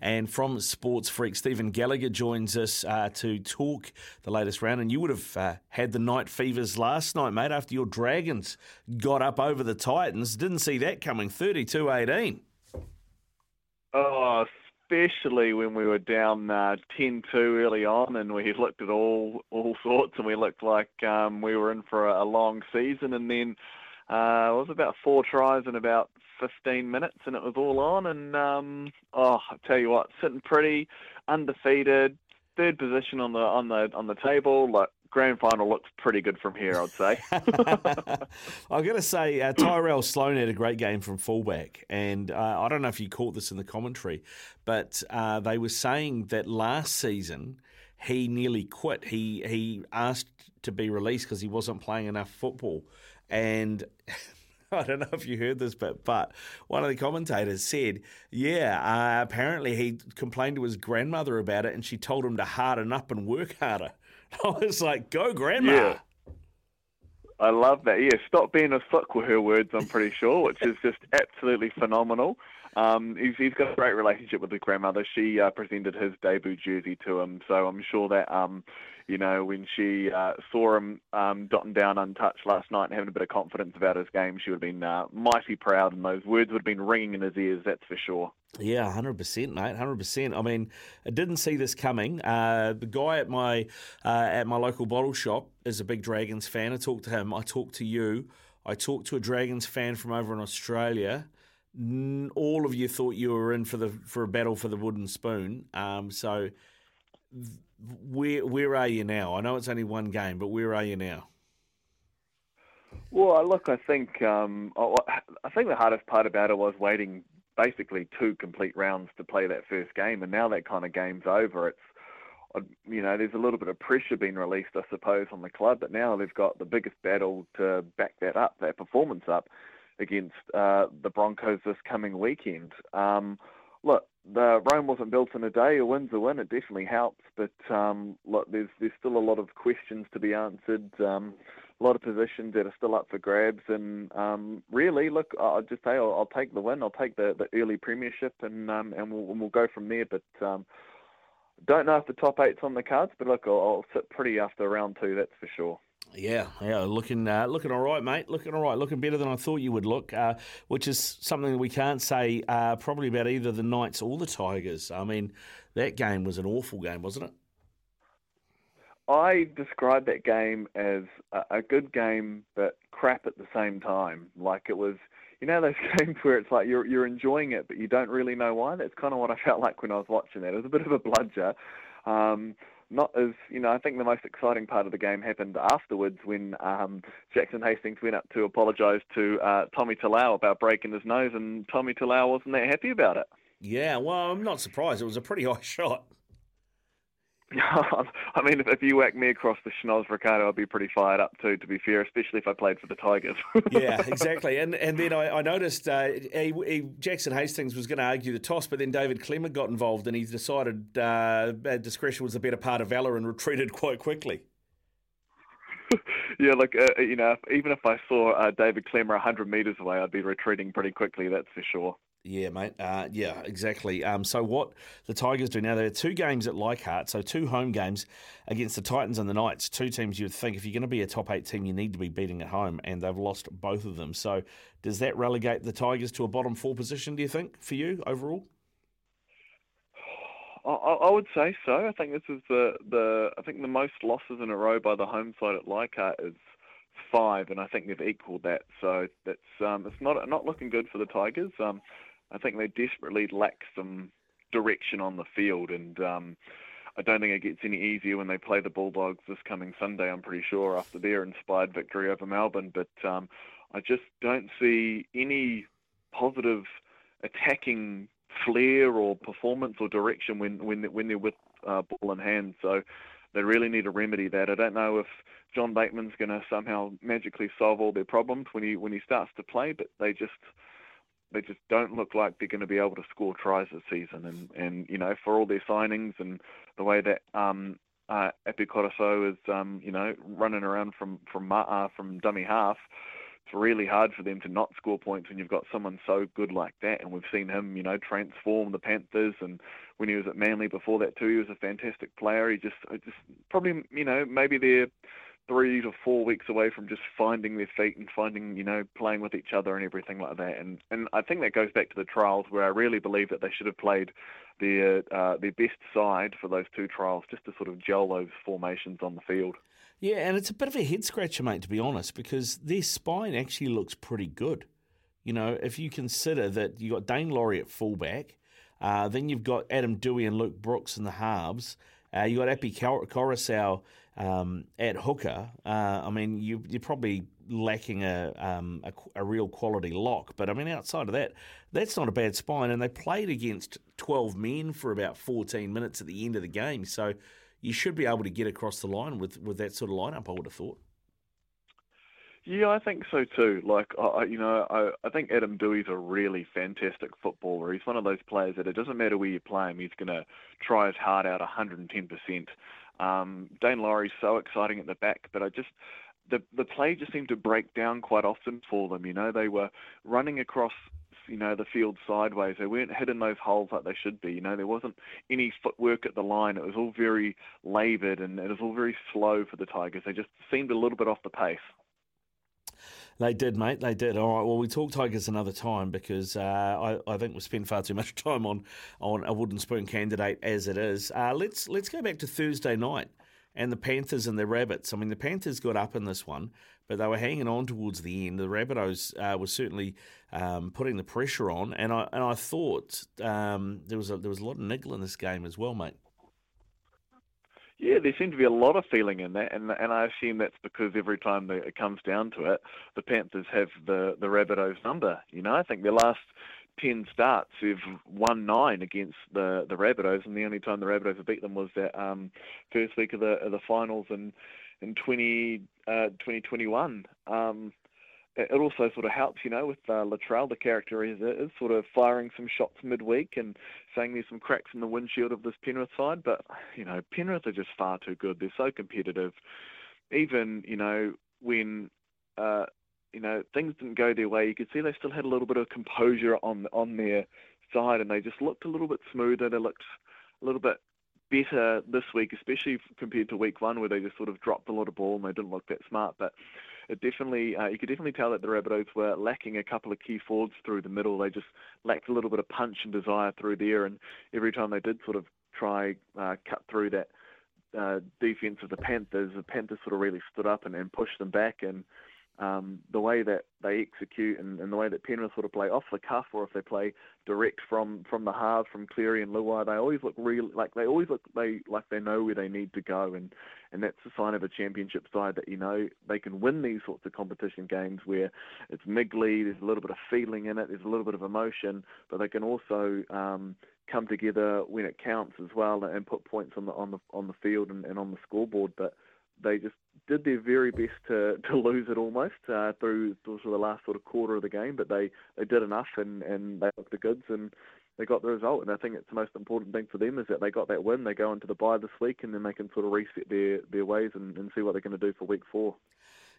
And from Sports Freak, Stephen Gallagher joins us uh, to talk the latest round. And you would have uh, had the night fevers last night, mate, after your Dragons got up over the Titans. Didn't see that coming 32 18. Oh, especially when we were down uh, 10 2 early on and we looked at all, all sorts and we looked like um, we were in for a, long season. And then uh, it was about four tries in about 15 minutes and it was all on. And um, oh, I tell you what, sitting pretty, undefeated, third position on the on the on the table. Like grand final looks pretty good from here, I'd say. I've got to say, uh, Tyrell Sloan had a great game from fullback, and uh, I don't know if you caught this in the commentary, but uh, they were saying that last season he nearly quit. He he asked to be released because he wasn't playing enough football, and. I don't know if you heard this, but but one of the commentators said, yeah, uh, apparently he complained to his grandmother about it, and she told him to harden up and work harder. I was like, go, grandma. Yeah. I love that. Yeah, stop being a fuck with her words. I'm pretty sure, which is just absolutely phenomenal. Um, he's, he's got a great relationship with his grandmother. She uh, presented his debut jersey to him, so I'm sure that um, you know, when she uh, saw him um, dotting down untouched last night and having a bit of confidence about his game, she would have been uh, mighty proud, and those words would have been ringing in his ears, that's for sure. Yeah, hundred percent, mate, hundred percent. I mean, I didn't see this coming. Uh, the guy at my uh, at my local bottle shop is a big Dragons fan. I talked to him. I talked to you. I talked to a Dragons fan from over in Australia. All of you thought you were in for the for a battle for the wooden spoon. Um, so where where are you now? I know it's only one game, but where are you now? Well, look, I think um, I think the hardest part about it was waiting basically two complete rounds to play that first game, and now that kind of game's over. It's uh, you know, there's a little bit of pressure being released, I suppose, on the club, but now they've got the biggest battle to back that up, that performance up against uh, the Broncos this coming weekend. Um, look, the Rome wasn't built in a day. A win's a win. It definitely helps, but um, look, there's there's still a lot of questions to be answered. Um, a lot of positions that are still up for grabs, and um, really, look, I'll just say I'll, I'll, take the win. I'll take the, the early premiership, and um, and we'll we'll go from there. But um, don't know if the top eight's on the cards, but look, I'll, I'll sit pretty after round two. That's for sure. Yeah, yeah, looking uh, looking all right, mate. Looking all right, looking better than I thought you would look, uh, which is something we can't say uh, probably about either the Knights or the Tigers. I mean, that game was an awful game, wasn't it? I described that game as a, a good game, but crap at the same time. Like it was, you know, those games where it's like you're you're enjoying it, but you don't really know why. That's kind of what I felt like when I was watching that. It was a bit of a bludger. Um, not as you know. I think the most exciting part of the game happened afterwards when um, Jackson Hastings went up to apologise to uh, Tommy Talau about breaking his nose, and Tommy Talau wasn't that happy about it. Yeah, well, I'm not surprised. It was a pretty high shot. I mean, if, if, you whack me across the schnoz, Ricardo, I'd be pretty fired up too. To be fair, especially if I played for the Tigers. yeah, exactly. And and then I, I noticed uh, he, he, Jackson Hastings was going to argue the toss, but then David Klemmer got involved, and he decided uh, discretion was the better part of valour and retreated quite quickly. yeah, like uh, you know, even if I saw uh, David Klemmer hundred metres away, I'd be retreating pretty quickly. That's for sure. Yeah, mate. Uh, yeah, exactly. Um, so what the Tigers do now? There are two games at Leichhardt, so two home games against the Titans and the Knights. Two teams you'd think if you're going to be a top eight team, you need to be beating at home, and they've lost both of them. So does that relegate the Tigers to a bottom four position? Do you think for you overall? I, I would say so. I think this is the the I think the most losses in a row by the home side at Leichhardt is five, and I think they've equalled that. So that's um, it's not not looking good for the Tigers. Um, I think they desperately lack some direction on the field, and um, I don't think it gets any easier when they play the Bulldogs this coming Sunday. I'm pretty sure after their inspired victory over Melbourne, but um, I just don't see any positive attacking flair or performance or direction when when when they're with uh, ball in hand. So they really need to remedy that. I don't know if John Bateman's going to somehow magically solve all their problems when he when he starts to play, but they just they just don't look like they're going to be able to score tries this season. And and you know for all their signings and the way that um, uh, Api Koroisau is um, you know running around from from uh, from dummy half it's really hard for them to not score points when you've got someone so good like that. And we've seen him, you know, transform the Panthers. And when he was at Manly before that too, he was a fantastic player. He just, just probably, you know, maybe they're three to four weeks away from just finding their feet and finding, you know, playing with each other and everything like that. And and I think that goes back to the trials where I really believe that they should have played their uh, their best side for those two trials just to sort of gel those formations on the field. Yeah, and it's a bit of a head scratcher, mate, to be honest, because their spine actually looks pretty good. You know, if you consider that you got Daine Laurie at fullback, uh, then you've got Adam Doueihi and Luke Brooks in the halves. Uh, you got Api Koroisau um, at hooker. Uh, I mean, you, are probably lacking a, um, a, a real quality lock, but I mean, outside of that, that's not a bad spine. And they played against twelve men for about fourteen minutes at the end of the game, so you should be able to get across the line with, with that sort of lineup. I would have thought. Yeah, I think so too. Like, I, you know, I, I think Adam Doueihi's a really fantastic footballer. He's one of those players that it doesn't matter where you play him, he's going to try his heart out 110%. Um, Daine Laurie's so exciting at the back, but I just the the play just seemed to break down quite often for them. You know, they were running across you know, the field sideways. They weren't hitting those holes like they should be. You know, there wasn't any footwork at the line. It was all very laboured and it was all very slow for the Tigers. They just seemed a little bit off the pace. They did, mate. They did. All right. Well, we talk Tigers another time because uh, I, I think we spend far too much time on on a wooden spoon candidate as it is. Uh, let's let's go back to Thursday night and the Panthers and the Rabbits. I mean, the Panthers got up in this one, but they were hanging on towards the end. The Rabbitohs uh, were certainly um, putting the pressure on, and I and I thought um, there was a, there was a lot of niggle in this game as well, mate. Yeah, there seemed to be a lot of feeling in that, and and I assume that's because every time it comes down to it, the Panthers have the the Rabbitohs number. You know, I think their last ten starts, they've won nine against the the Rabbitohs, and the only time the Rabbitohs have beat them was that um, first week of the of the finals and in 20, uh, 2021. Um, it also sort of helps, you know, with uh, Latrell, the character is, is sort of firing some shots midweek and saying there's some cracks in the windshield of this Penrith side. But, you know, Penrith are just far too good. They're so competitive. Even, you know, when, uh, you know, things didn't go their way, you could see they still had a little bit of composure on on their side and they just looked a little bit smoother. They looked a little bit better this week, especially compared to week one, where they just sort of dropped a lot of ball and they didn't look that smart. But it definitely, uh, you could definitely tell that the Rabbitohs were lacking a couple of key forwards through the middle. They just lacked a little bit of punch and desire through there. And every time they did sort of try uh, cut through that uh, defense of the Panthers, the Panthers sort of really stood up and, and pushed them back. And um, the way that they execute and, and, the way that Penrith sort of play off the cuff, or if they play direct from, from the halves from Cleary and Luai, they always look real like they always look they like they know where they need to go, and and that's a sign of a championship side that you know they can win these sorts of competition games where it's niggly, there's a little bit of feeling in it, there's a little bit of emotion, but they can also um, come together when it counts as well and put points on the on the on the field and, and on the scoreboard, but they just did their very best to, to lose it almost uh, through of the last sort of quarter of the game, but they, they did enough and, and they looked the goods and they got the result. And I think it's the most important thing for them is that they got that win. They go into the bye this week and then they can sort of reset their, their ways and, and see what they're going to do for week four.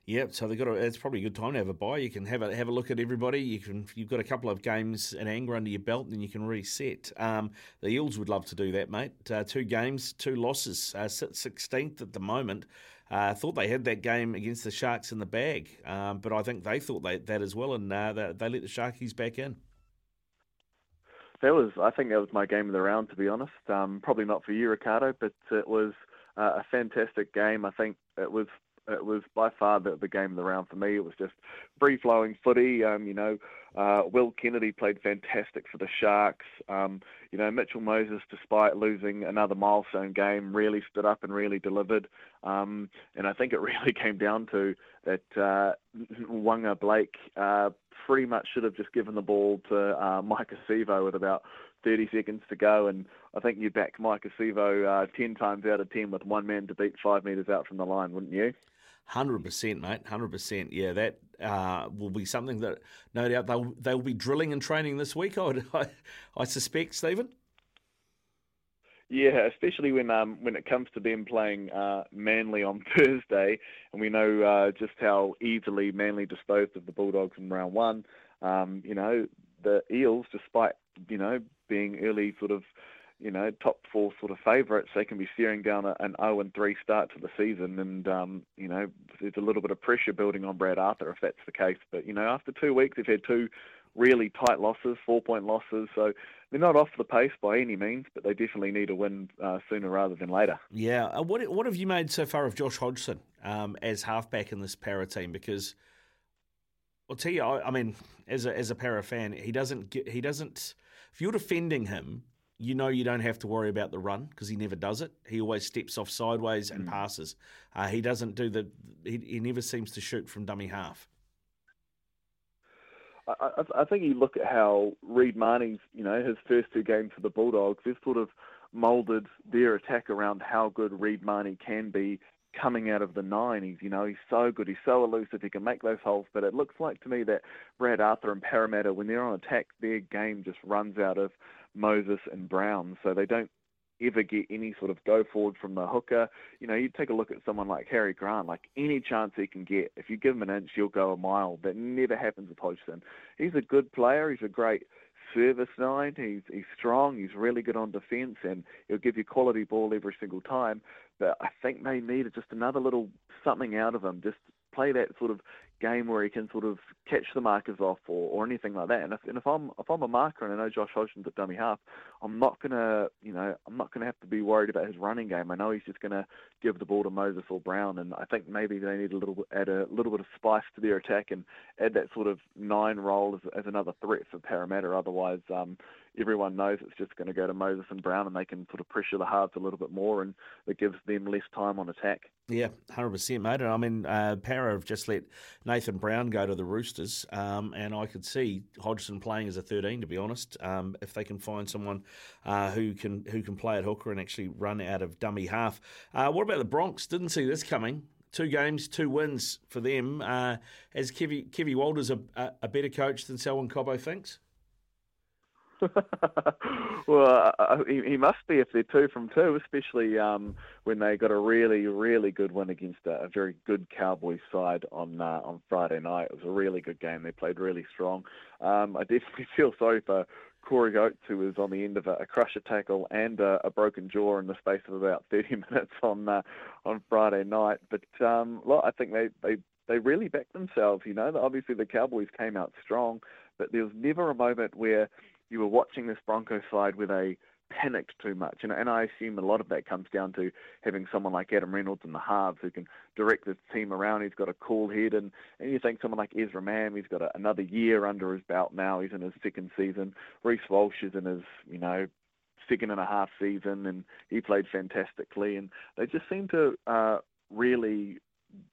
Yep, so they got. A, it's probably a good time to have a bye. You can have a have a look at everybody. You can. You've got a couple of games in anger under your belt, and then you can reset. Um, the Eels would love to do that, mate. Uh, two games, two losses, uh, sixteenth at the moment. Uh, thought they had that game against the Sharks in the bag, um, but I think they thought they, that as well, and uh, they, they let the Sharkies back in. That was, I think, that was my game of the round. To be honest, um, probably not for you, Ricardo, but it was uh, a fantastic game. I think it was it was by far the, the game of the round for me. It was just free flowing footy. Um, you know, uh, Will Kennedy played fantastic for the Sharks. Um, you know, Mitchell Moses, despite losing another milestone game, really stood up and really delivered. Um, and I think it really came down to that uh, Waqa Blake uh, pretty much should have just given the ball to uh, Maika Sivo with about 30 seconds to go, and I think you back Maika Sivo uh, 10 times out of 10 with one man to beat five metres out from the line, wouldn't you? Hundred percent, mate. Hundred percent. Yeah, that uh, will be something that no doubt they'll they'll be drilling and training this week. I would, I, I suspect, Stephen. Yeah, especially when um, when it comes to them playing uh, Manly on Thursday, and we know uh, just how easily Manly disposed of the Bulldogs in round one. Um, you know, the Eels, despite you know being early sort of you know, top four sort of favourites, they can be steering down a, an 0 and 3 start to the season. And, um, you know, there's a little bit of pressure building on Brad Arthur if that's the case. But, you know, after two weeks, they've had two really tight losses, four point losses. So they're not off the pace by any means, but they definitely need a win uh, sooner rather than later. Yeah. Uh, what, what have you made so far of Josh Hodgson um, as halfback in this Parra team? Because. I'll tell you, I, I mean, as a as a Parra fan, he doesn't get, he doesn't. If you're defending him, you know you don't have to worry about the run because he never does it. He always steps off sideways and mm. passes. Uh, he doesn't do the. He, he, never seems to shoot from dummy half. I, I, think you look at how Reed Mahoney's, you know, his first two games for the Bulldogs, they've sort of moulded their attack around how good Reed Mahoney can be coming out of the nine. He's, you know, he's so good. He's so elusive. He can make those holes. But it looks like to me that Brad Arthur and Parramatta, when they're on attack, their game just runs out of Moses and Brown, so they don't ever get any sort of go forward from the hooker. You know, you take a look at someone like Harry Grant, like any chance he can get, if you give him an inch, he'll go a mile. That never happens with Hodgson. He's a good player. He's a great service nine. He's he's strong. He's really good on defence, and he'll give you quality ball every single time. But I think they need just another little something out of him. Just play that sort of game where he can sort of catch the markers off or, or anything like that. And if, and if I'm if I'm a marker and I know Josh Hodgson's at dummy half, I'm not gonna you know I'm not gonna have to be worried about his running game. I know he's just gonna give the ball to Moses or Brown, and I think maybe they need a little add a little bit of spice to their attack and add that sort of nine role as, as another threat for Parramatta. Otherwise, um, everyone knows it's just going to go to Moses and Brown, and they can sort of pressure the halves a little bit more, and it gives them less time on attack. Yeah, hundred percent, mate. And I mean, uh, Parra have just let Nathan Brown go to the Roosters, um, and I could see Hodgson playing as a thirteen. To be honest, um, if they can find someone uh, who can who can play at hooker and actually run out of dummy half. Uh, what about the Bronx? Didn't see this coming. Two games, two wins for them. Uh, as Kevy, Kevy Walters a, a, better coach than Selwyn Cobbo thinks? well, uh, he, he, must be if they're two from two, especially um, when they got a really, really good win against a, a very good Cowboys side on uh, on Friday night. It was a really good game. They played really strong. Um, I definitely feel sorry for Corey Oates, who was on the end of a, a crusher tackle and a, a, broken jaw in the space of about 30 minutes on uh, on Friday night. But um, well, I think they, they they really backed themselves. You know, obviously the Cowboys came out strong, but there was never a moment where you were watching this Broncos side where they panicked too much. And, and I assume a lot of that comes down to having someone like Adam Reynolds in the halves who can direct the team around. He's got a cool head. And, and you think someone like Ezra Mam, he's got a, another year under his belt now. He's in his second season. Reece Walsh is in his, you know, second and a half season, and he played fantastically. And they just seem to uh, really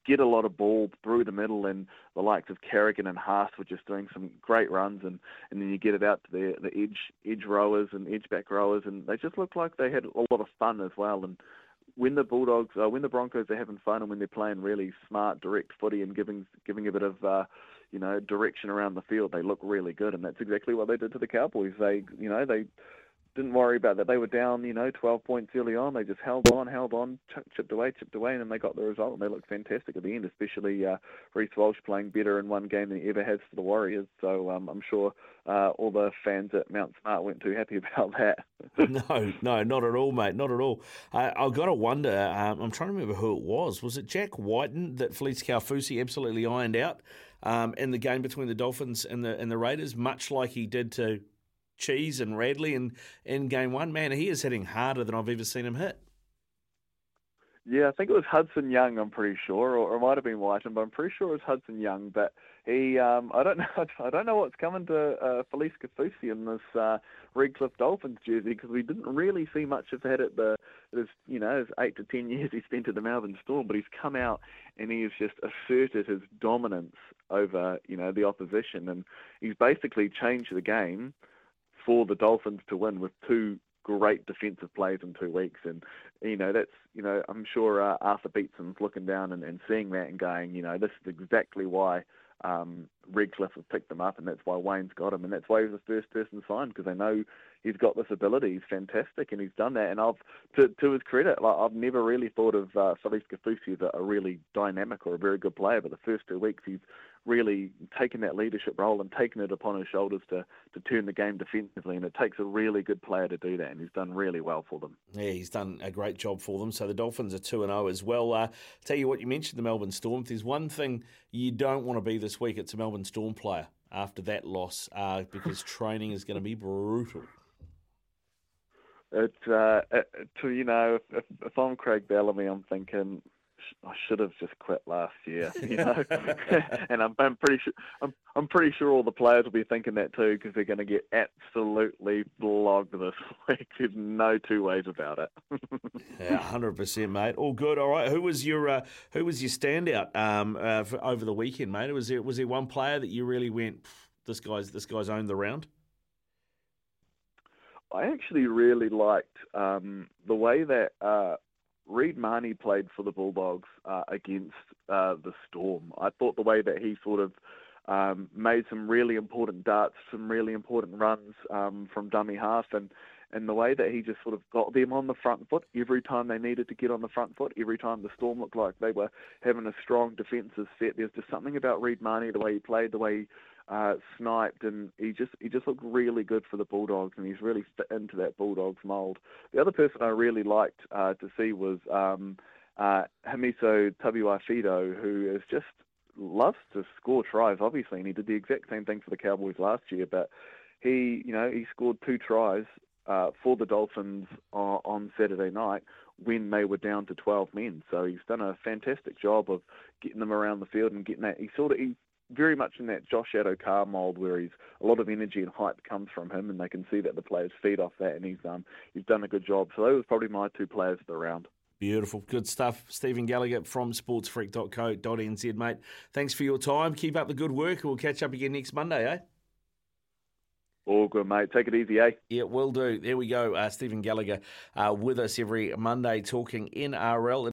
get a lot of ball through the middle, and the likes of Carrigan and Haas were just doing some great runs, and, and then you get it out to the the edge edge rowers and edge back rowers, and they just looked like they had a lot of fun as well. And when the Bulldogs, uh, when the Broncos are having fun, and when they're playing really smart, direct footy and giving giving a bit of uh, you know direction around the field, they look really good, and that's exactly what they did to the Cowboys. They you know they didn't worry about that. They were down, you know, 12 points early on. They just held on, held on, chipped away, chipped away, and then they got the result. And they looked fantastic at the end, especially uh, Reece Walsh playing better in one game than he ever has for the Warriors. So um, I'm sure uh, all the fans at Mount Smart weren't too happy about that. no, no, not at all, mate, not at all. Uh, I've got to wonder. Um, I'm trying to remember who it was. Was it Jack Wighton that Felise Kaufusi absolutely ironed out um, in the game between the Dolphins and the and the Raiders, much like he did to Cheese and Radley in, in game one. Man, he is hitting harder than I've ever seen him hit. Yeah, I think it was Hudson Young. I'm pretty sure, or, it might have been Wighton, but I'm pretty sure it was Hudson Young. But he, um, I don't know, I don't know what's coming to uh, Felise Kaufusi in this uh, Redcliffe Dolphins jersey because we didn't really see much of that at the, you know, his eight to ten years he spent at the Melbourne Storm. But he's come out and he has just asserted his dominance over, you know, the opposition, and he's basically changed the game for the Dolphins to win with two great defensive plays in two weeks. And you know that's you know I'm sure uh, Arthur Beetson's looking down and, and seeing that and going, you know, this is exactly why um, Redcliffe have picked them up, and that's why Wayne's got him, and that's why he was the first person signed because they know he's got this ability. He's fantastic, and he's done that. And I've, to, to his credit, like I've never really thought of uh, Felise Kaufusi as a, a really dynamic or a very good player, but the first two weeks he's really taken that leadership role and taken it upon his shoulders to, to turn the game defensively. And it takes a really good player to do that, and he's done really well for them. Yeah, he's done a great job for them. So the Dolphins are 2 and 0 as well. Uh, tell you what, you mentioned the Melbourne Storm. If there's one thing you don't want to be this week, it's a Melbourne Storm player after that loss uh, because training is going to be brutal. It's uh, to you know, if, if I'm Craig Bellamy, I'm thinking I should have just quit last year, you know. and I'm, I'm pretty sure I'm, I'm pretty sure all the players will be thinking that too because they're going to get absolutely flogged this week. There's no two ways about it. yeah, hundred percent, mate. All good. All right. Who was your uh, Who was your standout um, uh, over the weekend, mate? Was there Was there one player that you really went? This guy's This guy's owned the round. I actually really liked um, the way that uh, Reed Mahoney played for the Bulldogs uh, against uh, the Storm. I thought the way that he sort of um, made some really important darts, some really important runs um, from dummy half, and and the way that he just sort of got them on the front foot every time they needed to get on the front foot, every time the Storm looked like they were having a strong defensive set. There's just something about Reed Mahoney, the way he played, the way he uh, sniped, and he just he just looked really good for the Bulldogs, and he's really fit into that Bulldogs mould. The other person I really liked uh, to see was um, uh, Hamiso Tabuai-Fidow, who is just loves to score tries, obviously, and he did the exact same thing for the Cowboys last year. But he, you know, he scored two tries uh, for the Dolphins on, on Saturday night when they were down to 12 men. So he's done a fantastic job of getting them around the field and getting that. He sort of he very much in that Josh Addo-Carr mold where he's a lot of energy and hype comes from him, and they can see that the players feed off that, and he's um he's done a good job. So those are probably my two players of the round. Beautiful. Good stuff. Stephen Gallagher from sportsfreak.co.nz, mate. Thanks for your time. Keep up the good work. We'll catch up again next Monday, eh? All good, mate. Take it easy, eh? Yeah, will do. There we go. Uh, Stephen Gallagher uh, with us every Monday talking NRL.